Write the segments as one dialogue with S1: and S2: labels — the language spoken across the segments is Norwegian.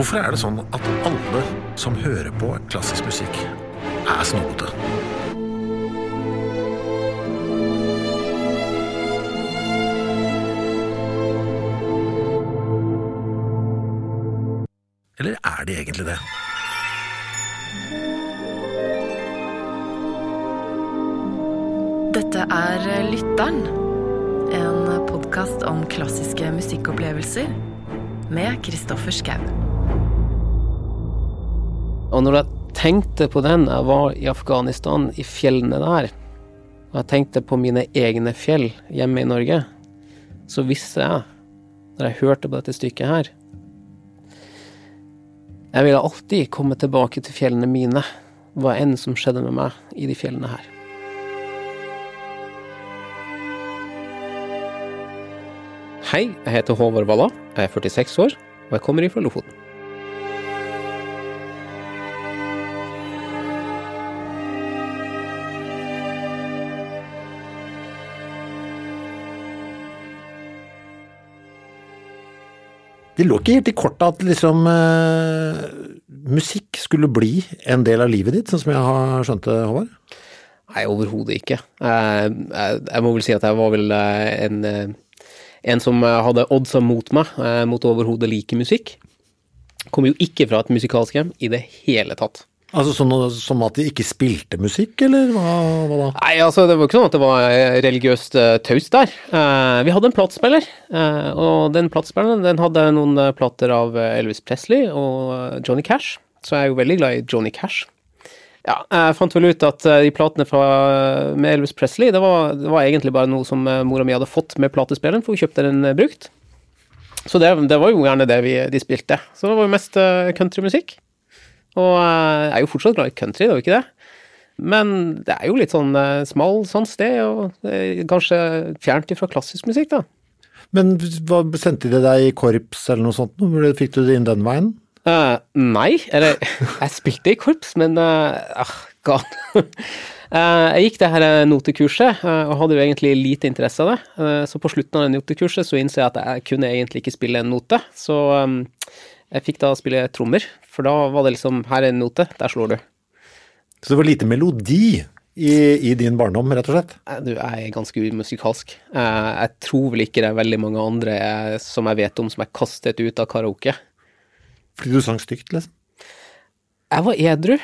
S1: Hvorfor er det sånn at alle som hører på klassisk musikk, er snobbete? Eller er de egentlig det?
S2: Dette er Lytteren, en podkast om klassiske musikkopplevelser med Kristoffer Schau.
S3: Og når jeg tenkte på den jeg var i Afghanistan, i fjellene der, og jeg tenkte på mine egne fjell hjemme i Norge, så visste jeg, når jeg hørte på dette stykket her Jeg ville alltid komme tilbake til fjellene mine, hva enn som skjedde med meg i de fjellene her. Hei, jeg heter Håvard Walla, jeg er 46 år, og jeg kommer ifra Lofoten.
S1: Det lå ikke helt i kortet at liksom eh, musikk skulle bli en del av livet ditt, sånn som jeg har skjønt det, Håvard?
S3: Nei, overhodet ikke. Jeg, jeg, jeg må vel si at jeg var vel eh, en, eh, en som hadde oddsa mot meg, eh, mot å overhodet like musikk. Kom jo ikke fra et musikalsk hjem i det hele tatt.
S1: Altså sånn som at de ikke spilte musikk, eller hva, hva da?
S3: Nei, altså det var ikke sånn at det var eh, religiøst uh, taust der. Uh, vi hadde en platespiller, uh, og den platespilleren hadde noen plater av Elvis Presley og Johnny Cash, så jeg er jo veldig glad i Johnny Cash. Ja, jeg fant vel ut at de platene fra, med Elvis Presley, det var, det var egentlig bare noe som mora mi hadde fått med platespilleren, for hun kjøpte den brukt. Så det, det var jo gjerne det vi, de spilte. Så det var jo mest countrymusikk. Og eh, jeg er jo fortsatt glad i country, det er jo ikke det. Men det er jo litt sånn eh, smal sånn sted, og eh, kanskje fjernt ifra klassisk musikk, da.
S1: Men hva sendte de deg i korps eller noe sånt? Fikk du det inn den veien?
S3: Uh, nei, eller jeg spilte i korps, men uh, god. Uh, jeg gikk det her notekurset, eh, og hadde jo egentlig lite interesse av det. Eh, så på slutten av det notekurset så innså jeg at jeg kunne egentlig ikke spille en note. Så um, jeg fikk da spille trommer, for da var det liksom Her er en note, der slår du.
S1: Så det var lite melodi i, i din barndom, rett og slett?
S3: Du jeg er ganske umusikalsk. Eh, Jeg tror vel ikke det er veldig mange andre som jeg vet om som er kastet ut av karaoke.
S1: Fordi du sang stygt, liksom?
S3: Jeg var edru.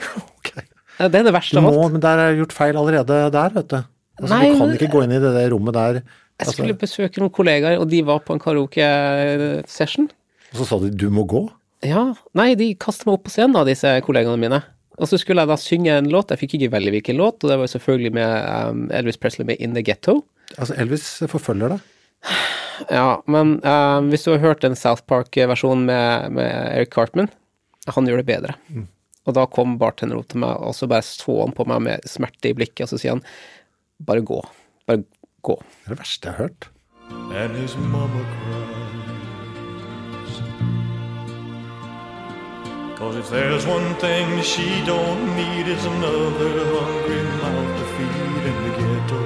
S1: Ok.
S3: Det er det verste
S1: Du
S3: av
S1: må, men der er gjort feil allerede der, vet du. Altså,
S3: Nei,
S1: du kan ikke gå inn i det der rommet der.
S3: Jeg
S1: Altså,
S3: skulle besøke noen kollegaer, og de var på en karaoke-session.
S1: Og så sa de 'du må gå'.
S3: Ja, nei, de kastet meg opp på scenen, da, disse kollegaene mine. Og så skulle jeg da synge en låt. Jeg fikk ikke velge hvilken låt, og det var selvfølgelig med um, Elvis Presley med 'In The Ghetto'.
S1: Altså, Elvis forfølger deg.
S3: Ja, men eh, hvis du har hørt den South Park-versjonen med, med Eric Cartman, han gjør det bedre. Og da kom bartenderen opp til meg, og så bare så han på meg med smerte i blikket, og så sier han bare gå. Bare gå.
S1: Det er det verste jeg har hørt.
S4: and his mama cries. Cause if there's one thing she don't need is another hungry mouth to feed in the ghetto.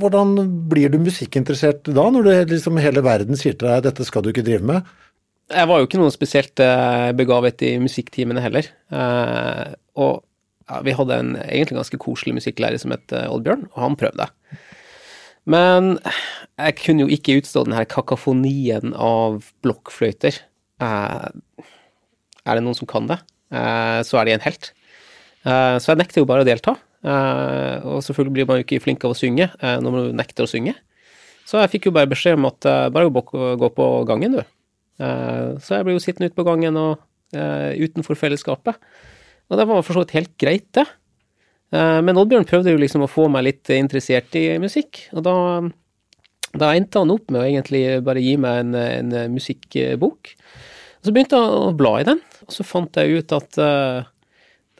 S1: Hvordan blir du musikkinteressert da, når det liksom hele verden sier til deg 'dette skal du ikke drive med'?
S3: Jeg var jo ikke noe spesielt eh, begavet i musikktimene heller. Eh, og ja, vi hadde en egentlig ganske koselig musikklærer som het eh, Oddbjørn, og han prøvde. Men jeg kunne jo ikke utstå den her kakofonien av blokkfløyter. Eh, er det noen som kan det, eh, så er de en helt. Eh, så jeg nekter jo bare å delta. Og selvfølgelig blir man jo ikke flink av å synge når man nekter å synge. Så jeg fikk jo bare beskjed om at bare gå, på gangen, du. Så jeg ble jo sittende ute på gangen og utenfor fellesskapet. Og det var for så vidt helt greit, det. Eh, men Oddbjørn prøvde jo liksom å få meg litt interessert i musikk, og da, da endte han opp med å egentlig bare gi meg en, en musikkbok. Og så begynte jeg å bla i den, og så fant jeg ut at uh,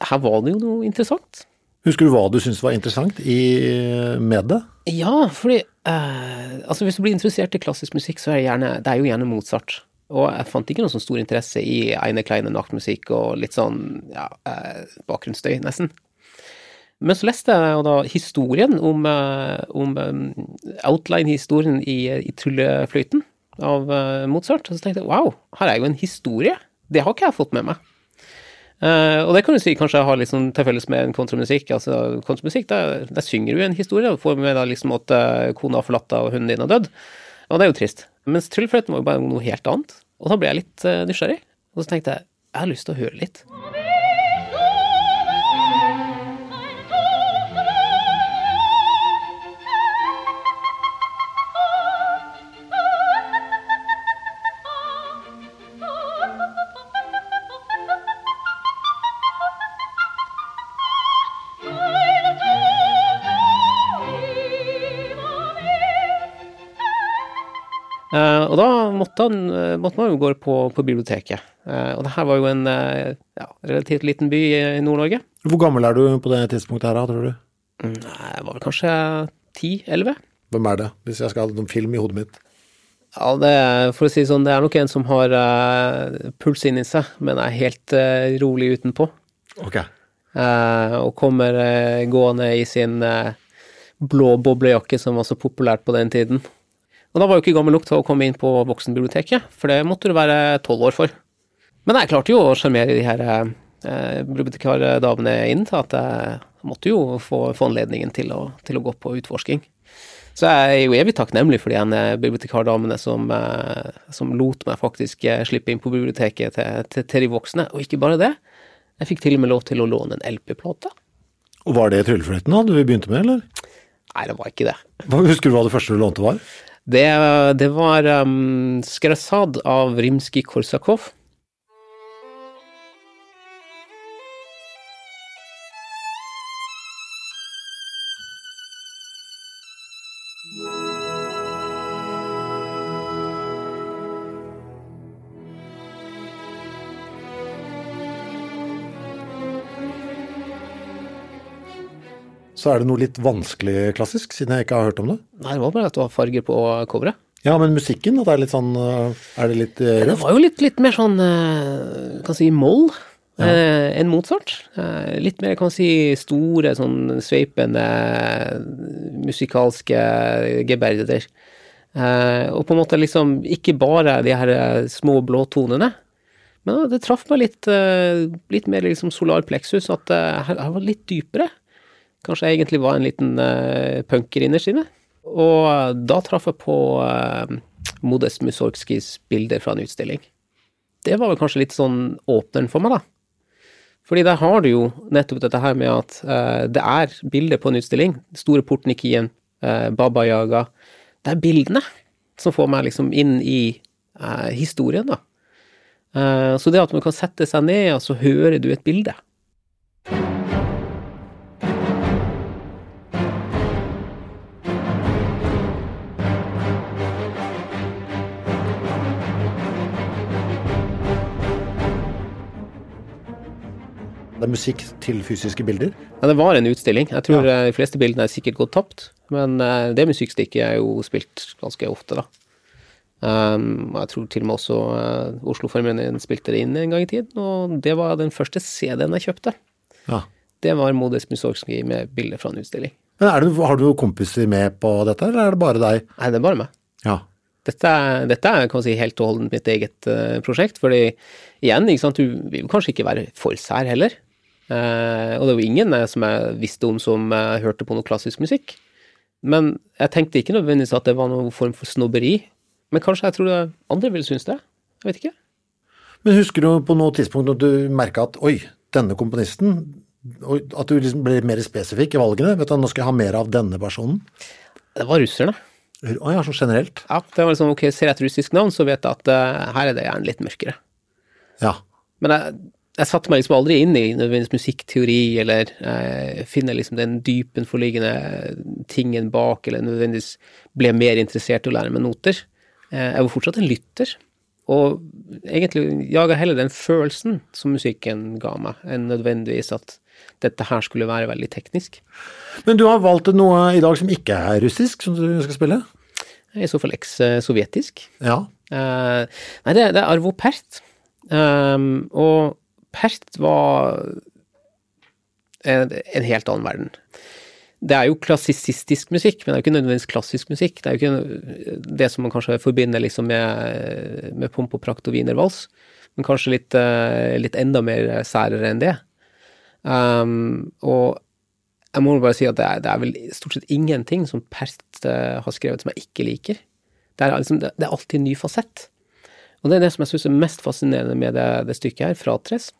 S3: her var det jo noe interessant.
S1: Husker du hva du syntes var interessant i, med det?
S3: Ja, fordi eh, altså hvis du blir interessert i klassisk musikk, så er det gjerne Det er jo gjerne Mozart. Og jeg fant ikke noen sånn stor interesse i Eine kleine nachtmusikk og litt sånn ja, eh, bakgrunnsstøy, nesten. Men så leste jeg da historien om, eh, om eh, outline-historien i, i Tryllefløyten. av eh, Mozart. Og så tenkte jeg wow, her er jo en historie. Det har ikke jeg fått med meg. Uh, og det kan du si kanskje jeg har liksom til felles med en kontramusikk. Altså, kontramusikk, der, der synger du en historie, og får med deg liksom at uh, kona har forlatt deg og hunden din har dødd. Og det er jo trist. Mens tryllfløyten var jo bare noe helt annet. Og da ble jeg litt uh, nysgjerrig. Og så tenkte jeg jeg har lyst til å høre litt. Og da måtte, han, eh, måtte man jo gå på, på biblioteket. Eh, og det her var jo en eh, ja, relativt liten by i Nord-Norge.
S1: Hvor gammel er du på det tidspunktet her, da, tror du?
S3: Mm, Nei, Jeg var vel kanskje 10-11.
S1: Hvem er det, hvis jeg skal ha noen film i hodet mitt?
S3: Ja, det er, for å si sånn, det er nok en som har uh, puls inni seg, men er helt uh, rolig utenpå.
S1: Ok.
S3: Uh, og kommer gående i sin blå boblejakke som var så populært på den tiden. Og da var jo ikke gammel nok til å komme inn på voksenbiblioteket, for det måtte du være tolv år for. Men jeg klarte jo å sjarmere de her eh, bibliotekardamene inn til at jeg måtte jo få, få anledningen til å, til å gå på utforsking. Så jeg er jo evig takknemlig for de ene bibliotekardamene som, eh, som lot meg faktisk eh, slippe inn på biblioteket til, til, til de voksne. Og ikke bare det, jeg fikk til og med lov til å låne en LP-plate.
S1: Og var det tryllefløyten da du begynte med, eller?
S3: Nei, det var ikke det.
S1: Husker du hva det første du lånte var?
S3: Det, det var um, Skrasad av Rimskij-Korsakov.
S1: Så er det noe litt vanskelig klassisk, siden jeg ikke har hørt om det.
S3: Nei, det var bare at det var farger på coveret.
S1: Ja, men musikken, at det er litt sånn øh, Er det litt røft?
S3: Det var jo litt, litt mer sånn, eh, kan si, moll eh, enn Mozart. Eh, litt mer, kan si, store, sånn sveipende musikalske geberder. Eh, og på en måte liksom ikke bare de her eh, små blåtonene, men det traff meg litt, eh, litt mer liksom solar plexus, at eh, her, her var litt dypere. Kanskje jeg egentlig var en liten uh, punker innerst inne. Og eh, da traff jeg på uh, Modest Mussorgskijs bilder fra en utstilling. Det var vel kanskje litt sånn åpneren for meg, da. Fordi der har du jo nettopp dette her med at uh, det er bilder på en utstilling. Store porten i Kien, uh, Baba Yaga. Det er bildene som får meg liksom inn i uh, historien, da. Eh, så det at man kan sette seg ned, og så hører du et bilde.
S1: Det er musikk til fysiske bilder.
S3: Ja, det var en utstilling. Jeg tror ja. de fleste bildene er sikkert gått tapt, men eh, det musikkstikket er jo spilt ganske ofte, da. Um, jeg tror til og med også uh, Oslo-formelen spilte det inn en gang i tiden, og det var den første CD-en jeg kjøpte.
S1: Ja.
S3: Det var Modest Mussorgskij med bilder fra en utstilling.
S1: Men det, Har du noen kompiser med på dette, eller er det bare deg?
S3: Nei, det er bare meg.
S1: Ja.
S3: Dette dette er kan man si, helt og holdent mitt eget uh, prosjekt, fordi igjen, sant, du vil kanskje ikke være for sær heller. Eh, og det var ingen eh, som jeg visste om som eh, hørte på noe klassisk musikk. Men jeg tenkte ikke nødvendigvis at det var noen form for snobberi. Men kanskje jeg tror det andre ville synes det. Jeg vet ikke.
S1: Men husker du på noe tidspunkt når du merka at oi, denne komponisten At du liksom ble mer spesifikk i valgene? Vet du, Nå skal jeg ha mer av denne personen.
S3: Det var russerne.
S1: Å ja, så generelt.
S3: Ja, det var liksom, ok, Ser jeg et russisk navn, så vet jeg at her er det gjerne litt mørkere.
S1: Ja.
S3: Men jeg, jeg satte meg liksom aldri inn i nødvendigvis musikkteori, eller eh, finne liksom den dypenforliggende tingen bak, eller nødvendigvis ble mer interessert i å lære meg noter. Eh, jeg var fortsatt en lytter, og egentlig jaga heller den følelsen som musikken ga meg, enn nødvendigvis at dette her skulle være veldig teknisk.
S1: Men du har valgt noe i dag som ikke er russisk, som du skal spille?
S3: I så fall eks-sovjetisk.
S1: Ja.
S3: Eh, nei, det, det er Arvo Pert. Um, og Pärt var en, en helt annen verden. det er jo klassisistisk musikk, men det er jo ikke nødvendigvis klassisk musikk. Det er jo ikke det som man kanskje forbinder liksom med, med pomp og prakt og wienervals, men kanskje litt, eh, litt enda mer særere enn det. Um, og jeg må bare si at det er, det er, vel stort sett ingenting som Perst uh, har skrevet som jeg ikke liker. Det er, liksom, det er alltid en ny fasett. Og det er det som jeg syns er mest fascinerende med det, det stykket her, Fratres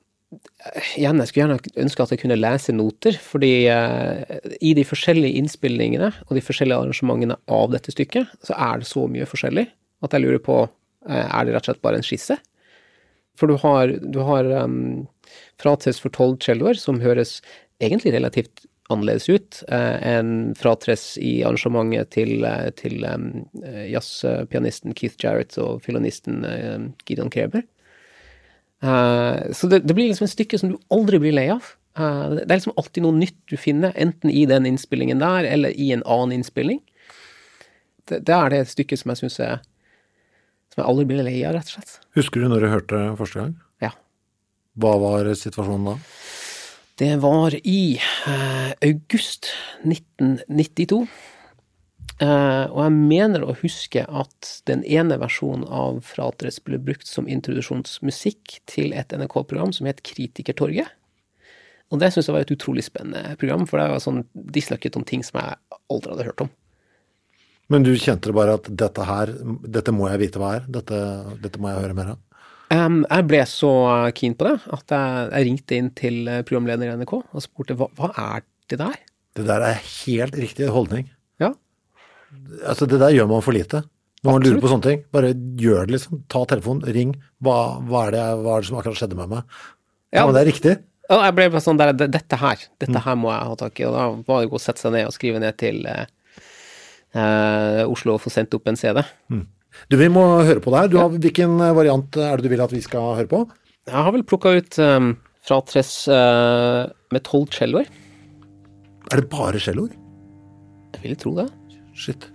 S3: igjen, jeg skulle gjerne ønske at jeg kunne lese noter, fordi eh, i de forskjellige innspillingene og de forskjellige arrangementene av dette stykket, så er det så mye forskjellig at jeg lurer på eh, er det rett og slett bare en skisse. For du har, du har um, fratres for tolv celloer, som høres egentlig relativt annerledes ut uh, enn fratres i arrangementet til, uh, til um, jazzpianisten Keith Jarrett og filonisten uh, Gideon Kreber. Uh, så det, det, blir liksom et stykke som du aldri blir lei av. Uh, det er liksom alltid noe nytt du finner, enten i den innspillingen der, eller i en annen innspilling. Det, det er det stykket som jeg syns er Som jeg aldri blir lei av, rett og slett.
S1: Husker du når du hørte det første gang?
S3: Ja.
S1: Hva var situasjonen da?
S3: Det var i uh, august 1992. Uh, og jeg mener å huske at den ene versjonen av Fratres ble brukt som introduksjonsmusikk til et NRK-program som het Kritikertorget. Og det syns jeg var et utrolig spennende program, for det var sånn, de snakket om ting som jeg aldri hadde hørt om.
S1: Men du kjente det bare at dette her, dette må jeg vite hva er, dette, dette må jeg høre mer av?
S3: Um, jeg ble så keen på det at jeg, jeg ringte inn til programleder i NRK og spurte hva, hva er det der?
S1: Det der er helt riktig holdning.
S3: Ja,
S1: Altså, det der gjør man for lite. Når man lurer på sånne ting, bare gjør det, liksom. Ta telefonen, ring. Hva, hva, er, det, hva er det som akkurat skjedde med meg? Ja,
S3: Ja,
S1: men det er riktig.
S3: Ja, jeg ble bare sånn der, Dette her, dette her må jeg ha tak i. Og da var det godt å sette seg ned og skrive ned til eh, eh, Oslo og få sendt opp en CD.
S1: Du, vi må høre på det her. Du har, hvilken variant er det du vil at vi skal høre på?
S3: Jeg har vel plukka ut um, Fratres uh, med tolv celloer.
S1: Er det bare celloer?
S3: Jeg vil tro det.
S1: Shit.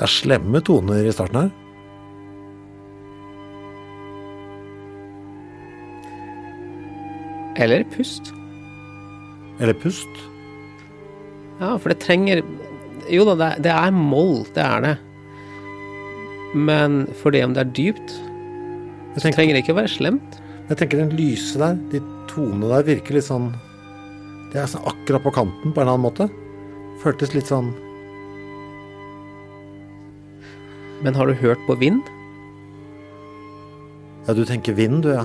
S1: Det er slemme toner i starten her.
S3: Eller pust.
S1: Eller pust.
S3: Ja, for det trenger Jo da, det, det er moll, det er det. Men for det om det er dypt, så
S1: tenker,
S3: trenger det ikke å være slemt.
S1: jeg tenker den lyse der, de tonene der virker litt sånn Det er sånn akkurat på kanten på en eller annen måte. Føltes litt sånn
S3: Men har du hørt på vind?
S1: Ja, du tenker vind, du, ja.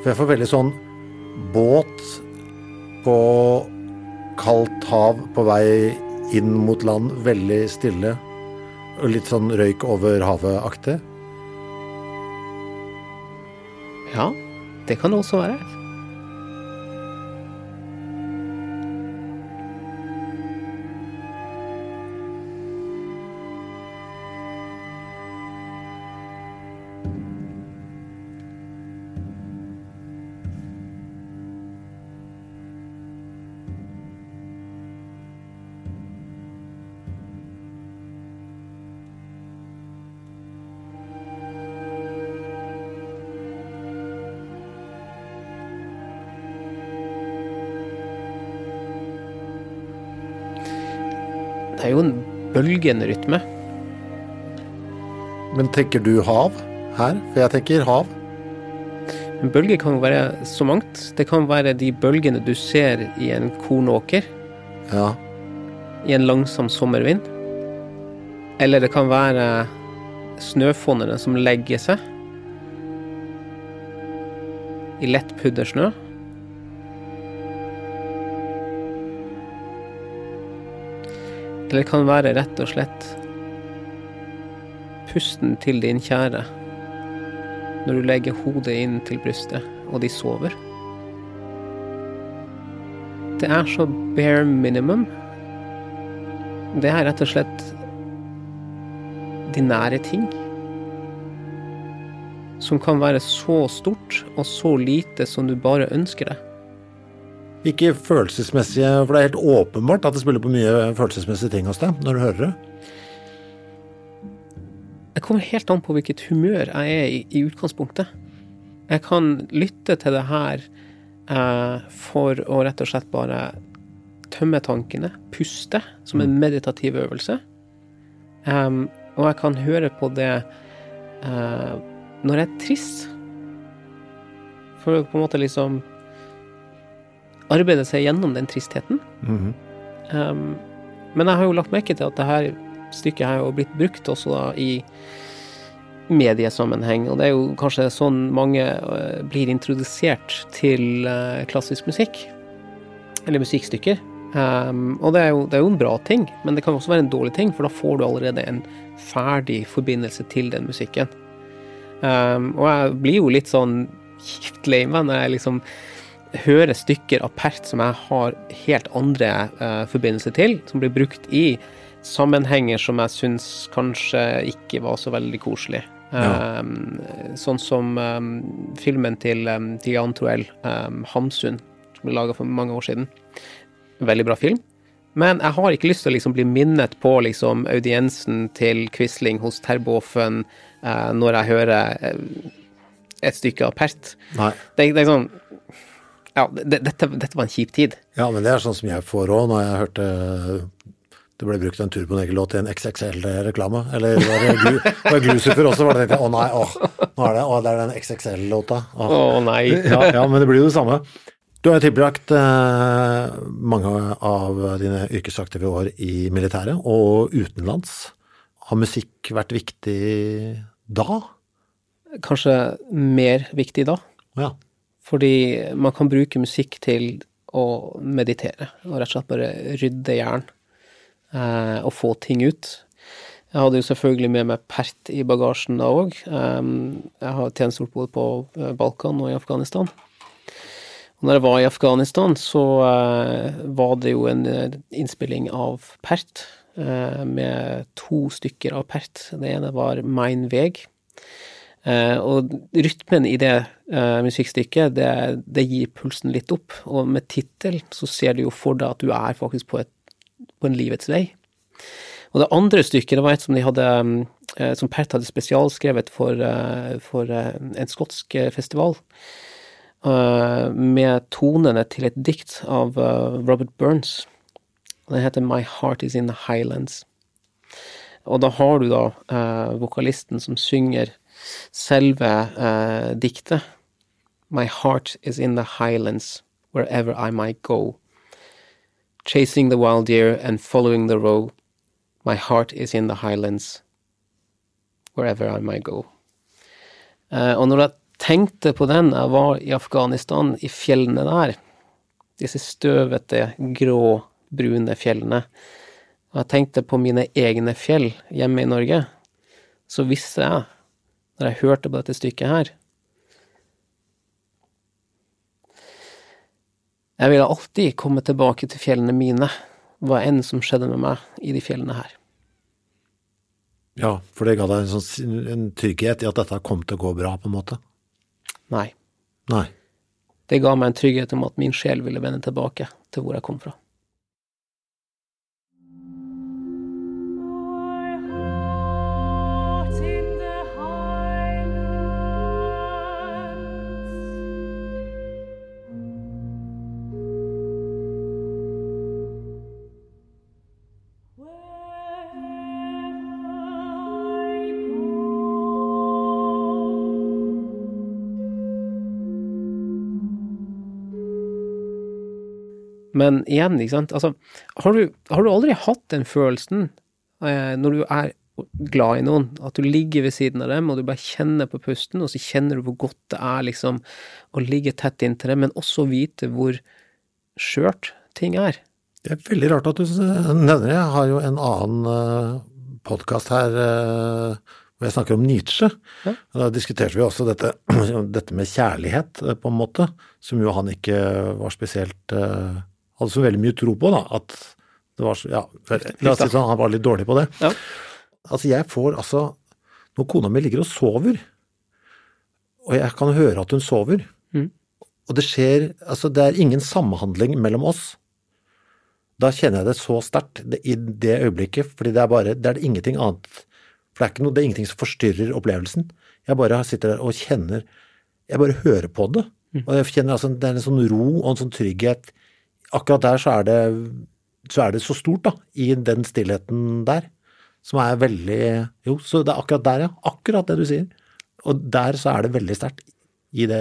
S1: For jeg får veldig sånn båt på kaldt hav på vei inn mot land, veldig stille. Og litt sånn røyk over havet-aktig.
S3: Ja, det kan det også være. Bølgende rytme.
S1: Men tenker du hav her? For jeg tenker hav.
S3: En bølge kan jo være så mangt. Det kan være de bølgene du ser i en kornåker
S1: Ja.
S3: i en langsom sommervind. Eller det kan være snøfonnene som legger seg i lett puddersnø. Eller kan være rett og slett pusten til din kjære når du legger hodet inn til brystet, og de sover. Det er så bare minimum. Det er rett og slett de nære ting. som kan være så stort og så lite som du bare ønsker det.
S1: Ikke følelsesmessige, for det er helt åpenbart at det spiller på mye følelsesmessige ting hos deg når du hører det.
S3: Det kommer helt an på hvilket humør jeg er i, i utgangspunktet. Jeg kan lytte til det her eh, for å rett og slett bare tømme tankene, puste, som en meditativ øvelse. Um, og jeg kan høre på det eh, når jeg er trist. For å på en måte liksom arbeide seg gjennom den tristheten.
S1: Mhm.
S3: Um, men jeg har jo lagt merke til at det her stykket er jo blitt brukt også da i mediesammenheng, og det er jo kanskje sånn mange uh, blir introdusert til uh, klassisk musikk, eller musikkstykker. Um, og det er, jo, det er jo en bra ting, men det kan også være en dårlig ting, for da får du allerede en ferdig forbindelse til den musikken. Um, og jeg blir jo litt sånn kjipt lei meg når jeg liksom hører stykker av Pert som jeg har helt andre uh, forbindelser til, som blir brukt i sammenhenger som jeg syns kanskje ikke var så veldig koselig.
S1: Ja.
S3: Um, sånn som um, filmen til, um, til Jan Troell, 'Hamsun', som ble laga for mange år siden. Veldig bra film. Men jeg har ikke lyst til å liksom bli minnet på liksom audiensen til Quisling hos Terboven uh, når jeg hører uh, et stykke av Pert.
S1: Nei.
S3: Det, det er sånn Ja, det, dette, dette var en kjip tid.
S1: Ja, men det er sånn som jeg får òg når jeg hørte det ble brukt en Turbo Neger-låt i en XXL-reklame. Eller var det, glu, var det Glucifer også? Var det tenkte jeg, å nei, åh, nå er det, å, det er den XXL-låta.
S3: Å nei.
S1: Ja, ja, men det blir jo det samme. Du har tilbrakt eh, mange av dine yrkesaktive år i militæret og utenlands. Har musikk vært viktig da?
S3: Kanskje mer viktig da.
S1: Ja.
S3: Fordi man kan bruke musikk til å meditere, og rett og slett bare rydde hjernen eh, og få ting ut. Jeg hadde jo selvfølgelig med meg pert i bagasjen da òg. jeg har tjenestegjort både på eh, Balkan og i Afghanistan. Og når jeg var i Afghanistan, så eh, var det jo en eh, innspilling av Pert, med to stykker av Pert. Det ene var Mein Weg. Eh, og rytmen i det eh, musikkstykket, det, det gir pulsen litt opp. Og med tittel så ser du jo for deg at du er faktisk på, et, på en livets vei. Og det andre stykket, det var et som de hadde eh, Som Pert hadde spesialskrevet for, for en skotsk festival. med tonene til et dikt av Robert Burns. Det heter My Heart Is In The Highlands. Og da har du da vokalisten som synger selve eh, diktet. My heart is in the highlands, wherever I might go. Chasing the wild deer and following the roe. My heart is in the highlands, wherever I might go. Eh, og når jeg tenkte på den jeg var i Afghanistan, i fjellene der, disse støvete, grå, brune fjellene, og jeg tenkte på mine egne fjell hjemme i Norge, så visste jeg, når jeg hørte på dette stykket her Jeg ville alltid komme tilbake til fjellene mine, hva enn som skjedde med meg i de fjellene her.
S1: ja, for det ga deg en, sånn, en trygghet i at dette kom til å gå bra, på en måte?
S3: Nei.
S1: Nei.
S3: Det ga meg en trygghet om at min sjel ville vende tilbake til hvor jeg kom fra. Men igjen, ikke sant, altså, har du, har du aldri hatt den følelsen eh, når du er glad i noen, at du ligger ved siden av dem, og du bare kjenner på pusten, og så kjenner du hvor godt det er liksom å ligge tett inntil dem, men også vite hvor skjørt ting er.
S1: Det er veldig rart at du nevner det. Jeg har jo en annen podkast her eh, hvor jeg snakker om Nietzsche.
S3: Ja.
S1: Da diskuterte vi også dette, dette med kjærlighet, eh, på en måte, som jo han ikke var spesielt eh, Hadde så veldig mye tro på, da. At det var så Ja, la oss si sånn, han var litt dårlig på det.
S3: Ja.
S1: Altså, jeg får altså Når kona mi ligger og sover, og jeg kan høre at hun sover.
S3: mm.
S1: Og det skjer Altså, det er ingen samhandling mellom oss. Da kjenner jeg det så sterkt i det øyeblikket, fordi det er bare Det er ingenting annet For det er ikke noe, det er ingenting som forstyrrer opplevelsen. Jeg bare sitter der og kjenner Jeg bare hører på det. Og jeg kjenner altså det er en sånn ro og en sånn trygghet. Akkurat der så er det så er det så stort, da, i den stillheten der. Som er veldig Jo, så det er akkurat der, ja. Akkurat det du sier. Og der så er det veldig sterkt. I det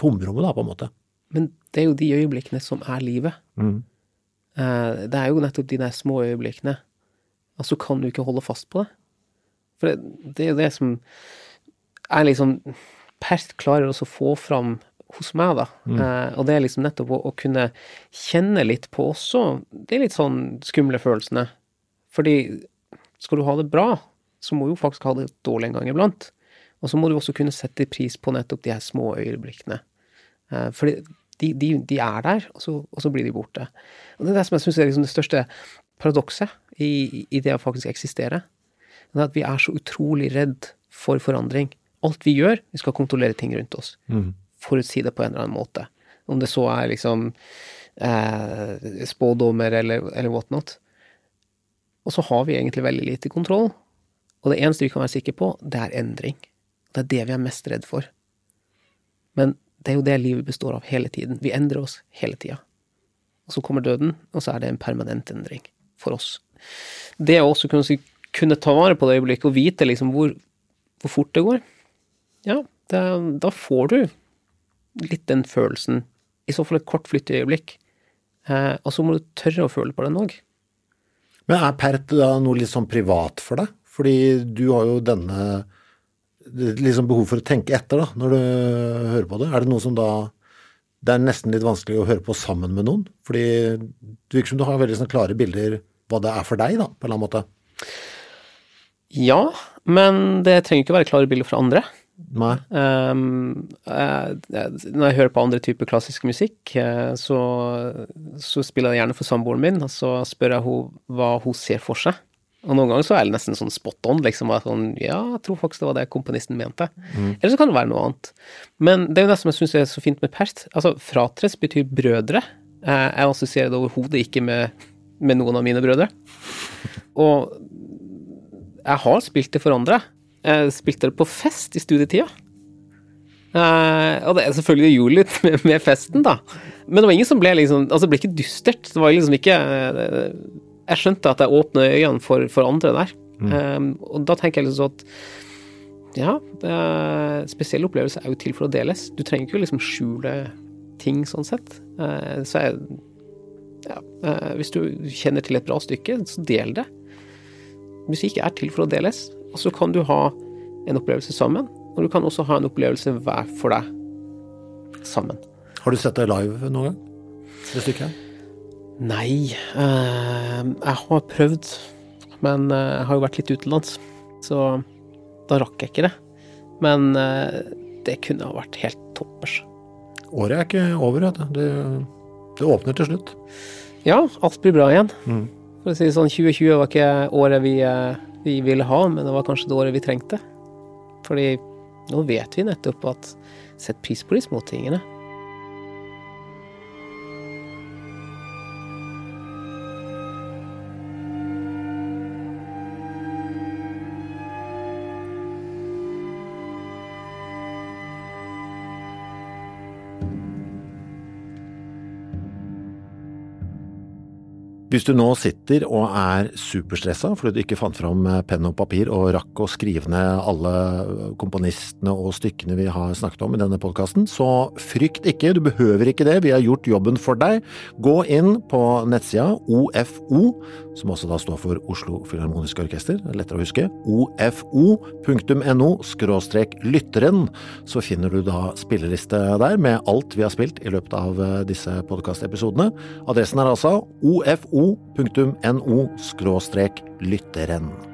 S1: tomrommet, da, på en måte.
S3: Men det er jo de øyeblikkene som er livet.
S1: Mm.
S3: Eh, Det er jo nettopp de der små øyeblikkene. Og så kan du ikke holde fast på det. For det, det er jo det som er liksom Pert klarer også å få fram hos meg, da. Eh, og det er liksom nettopp å, å kunne kjenne litt på også de litt sånn skumle følelsene. Fordi skal du ha det bra, så må du jo faktisk ha det dårlig en gang iblant. Og så må du også kunne sette pris på nettopp de her små øyeblikkene. Eh, fordi de, de, de er der, og så, og så blir de borte. Og det er det som jeg syns er liksom det største paradokset i, i det å faktisk eksistere. Det er at vi er så utrolig redd for forandring. Alt vi gjør, vi skal kontrollere ting rundt oss. Forutsi det på en eller annen måte. Om det så er liksom eh, spådommer eller, eller whatnot. Og så har vi egentlig veldig lite kontroll. Og det eneste vi kan være sikre på, det er endring. Det er det vi er mest redd for. Men det er jo det livet består av hele tiden. Vi endrer oss hele tida. Og så kommer døden, og så er det en permanent endring for oss. Det å også kunne, kunne ta vare på det øyeblikket og vite liksom hvor, hvor fort det går, ja, det, da får du litt den følelsen. I så fall et kort flytteøyeblikk. Eh, og så må du tørre å føle på den òg.
S1: Men er PERT da noe litt sånn privat for deg? Fordi du har jo denne liksom behov for å tenke etter da, når du hører på det. Er det noe som da Det er nesten litt vanskelig å høre på sammen med noen? Fordi det virker som du har veldig sånn klare bilder hva det er for deg, da, på en eller annen måte.
S3: Ja, men det trenger ikke være klare bilder fra andre.
S1: Nei.
S3: Um, jeg, når jeg hører på andre typer klassisk musikk, eh, så, så spiller jeg gjerne for samboeren min, og så spør jeg henne hva hun ser for seg. Og noen ganger så er det nesten sånn spot on, liksom. At sånn, ja, jeg tror faktisk det var det komponisten mente. Eller så kan det være noe annet. Men det er jo det som jeg syns er så fint med Perth. Altså, fratres betyr brødre. Eh, Jeg assosierer det overhodet ikke med, med noen av mine brødre. Og jeg har spilt det for andre. Jeg spilte det på fest i studietida. Eh, og det er selvfølgelig gjorde litt med, med festen, da. Men det var ingen som ble liksom Altså, det ble ikke dystert. Det var liksom ikke eh, Jeg skjønte at jeg åpna øynene for, for andre der. Eh, og da tenker jeg liksom sånn at Ja, er, spesielle opplevelser er jo til for å deles. Du trenger ikke liksom skjule ting sånn sett. Eh, så jeg ja, eh, hvis du kjenner til et bra stykke, så del det. Musikk er til for å deles, og så kan du ha en opplevelse sammen, og du kan også ha en opplevelse hver for deg sammen.
S1: Har du sett det live noen gang? Det stykket?
S3: Nei, eh, jeg har prøvd, men eh, jeg har jo vært litt utenlands, så da rakk jeg ikke det. Men eh, det kunne ha vært helt toppers.
S1: Året er ikke over, vet du. Det, det åpner til slutt.
S3: Ja, alt blir bra igjen. For å si det sånn, 2020 var ikke året vi, eh, vi ville ha, men det var kanskje det året vi trengte. Fordi nå vet vi nettopp at sett pris på de små tingene.
S1: Hvis du nå sitter og er superstressa fordi du ikke fant fram eh, penn og papir og rakk å skrive ned alle komponistene og stykkene vi har snakket om i denne podkasten, så frykt ikke, du behøver ikke det, vi har gjort jobben for deg. Gå inn på nettsida OFO, som også da står for Oslo Filharmoniske Orkester, er lettere å huske, ofo.no skråstrek lytteren, så finner du da spilleliste der med alt vi har spilt i løpet av eh, disse podkastepisodene. Adressen er altså ofo.no skråstrek lytteren.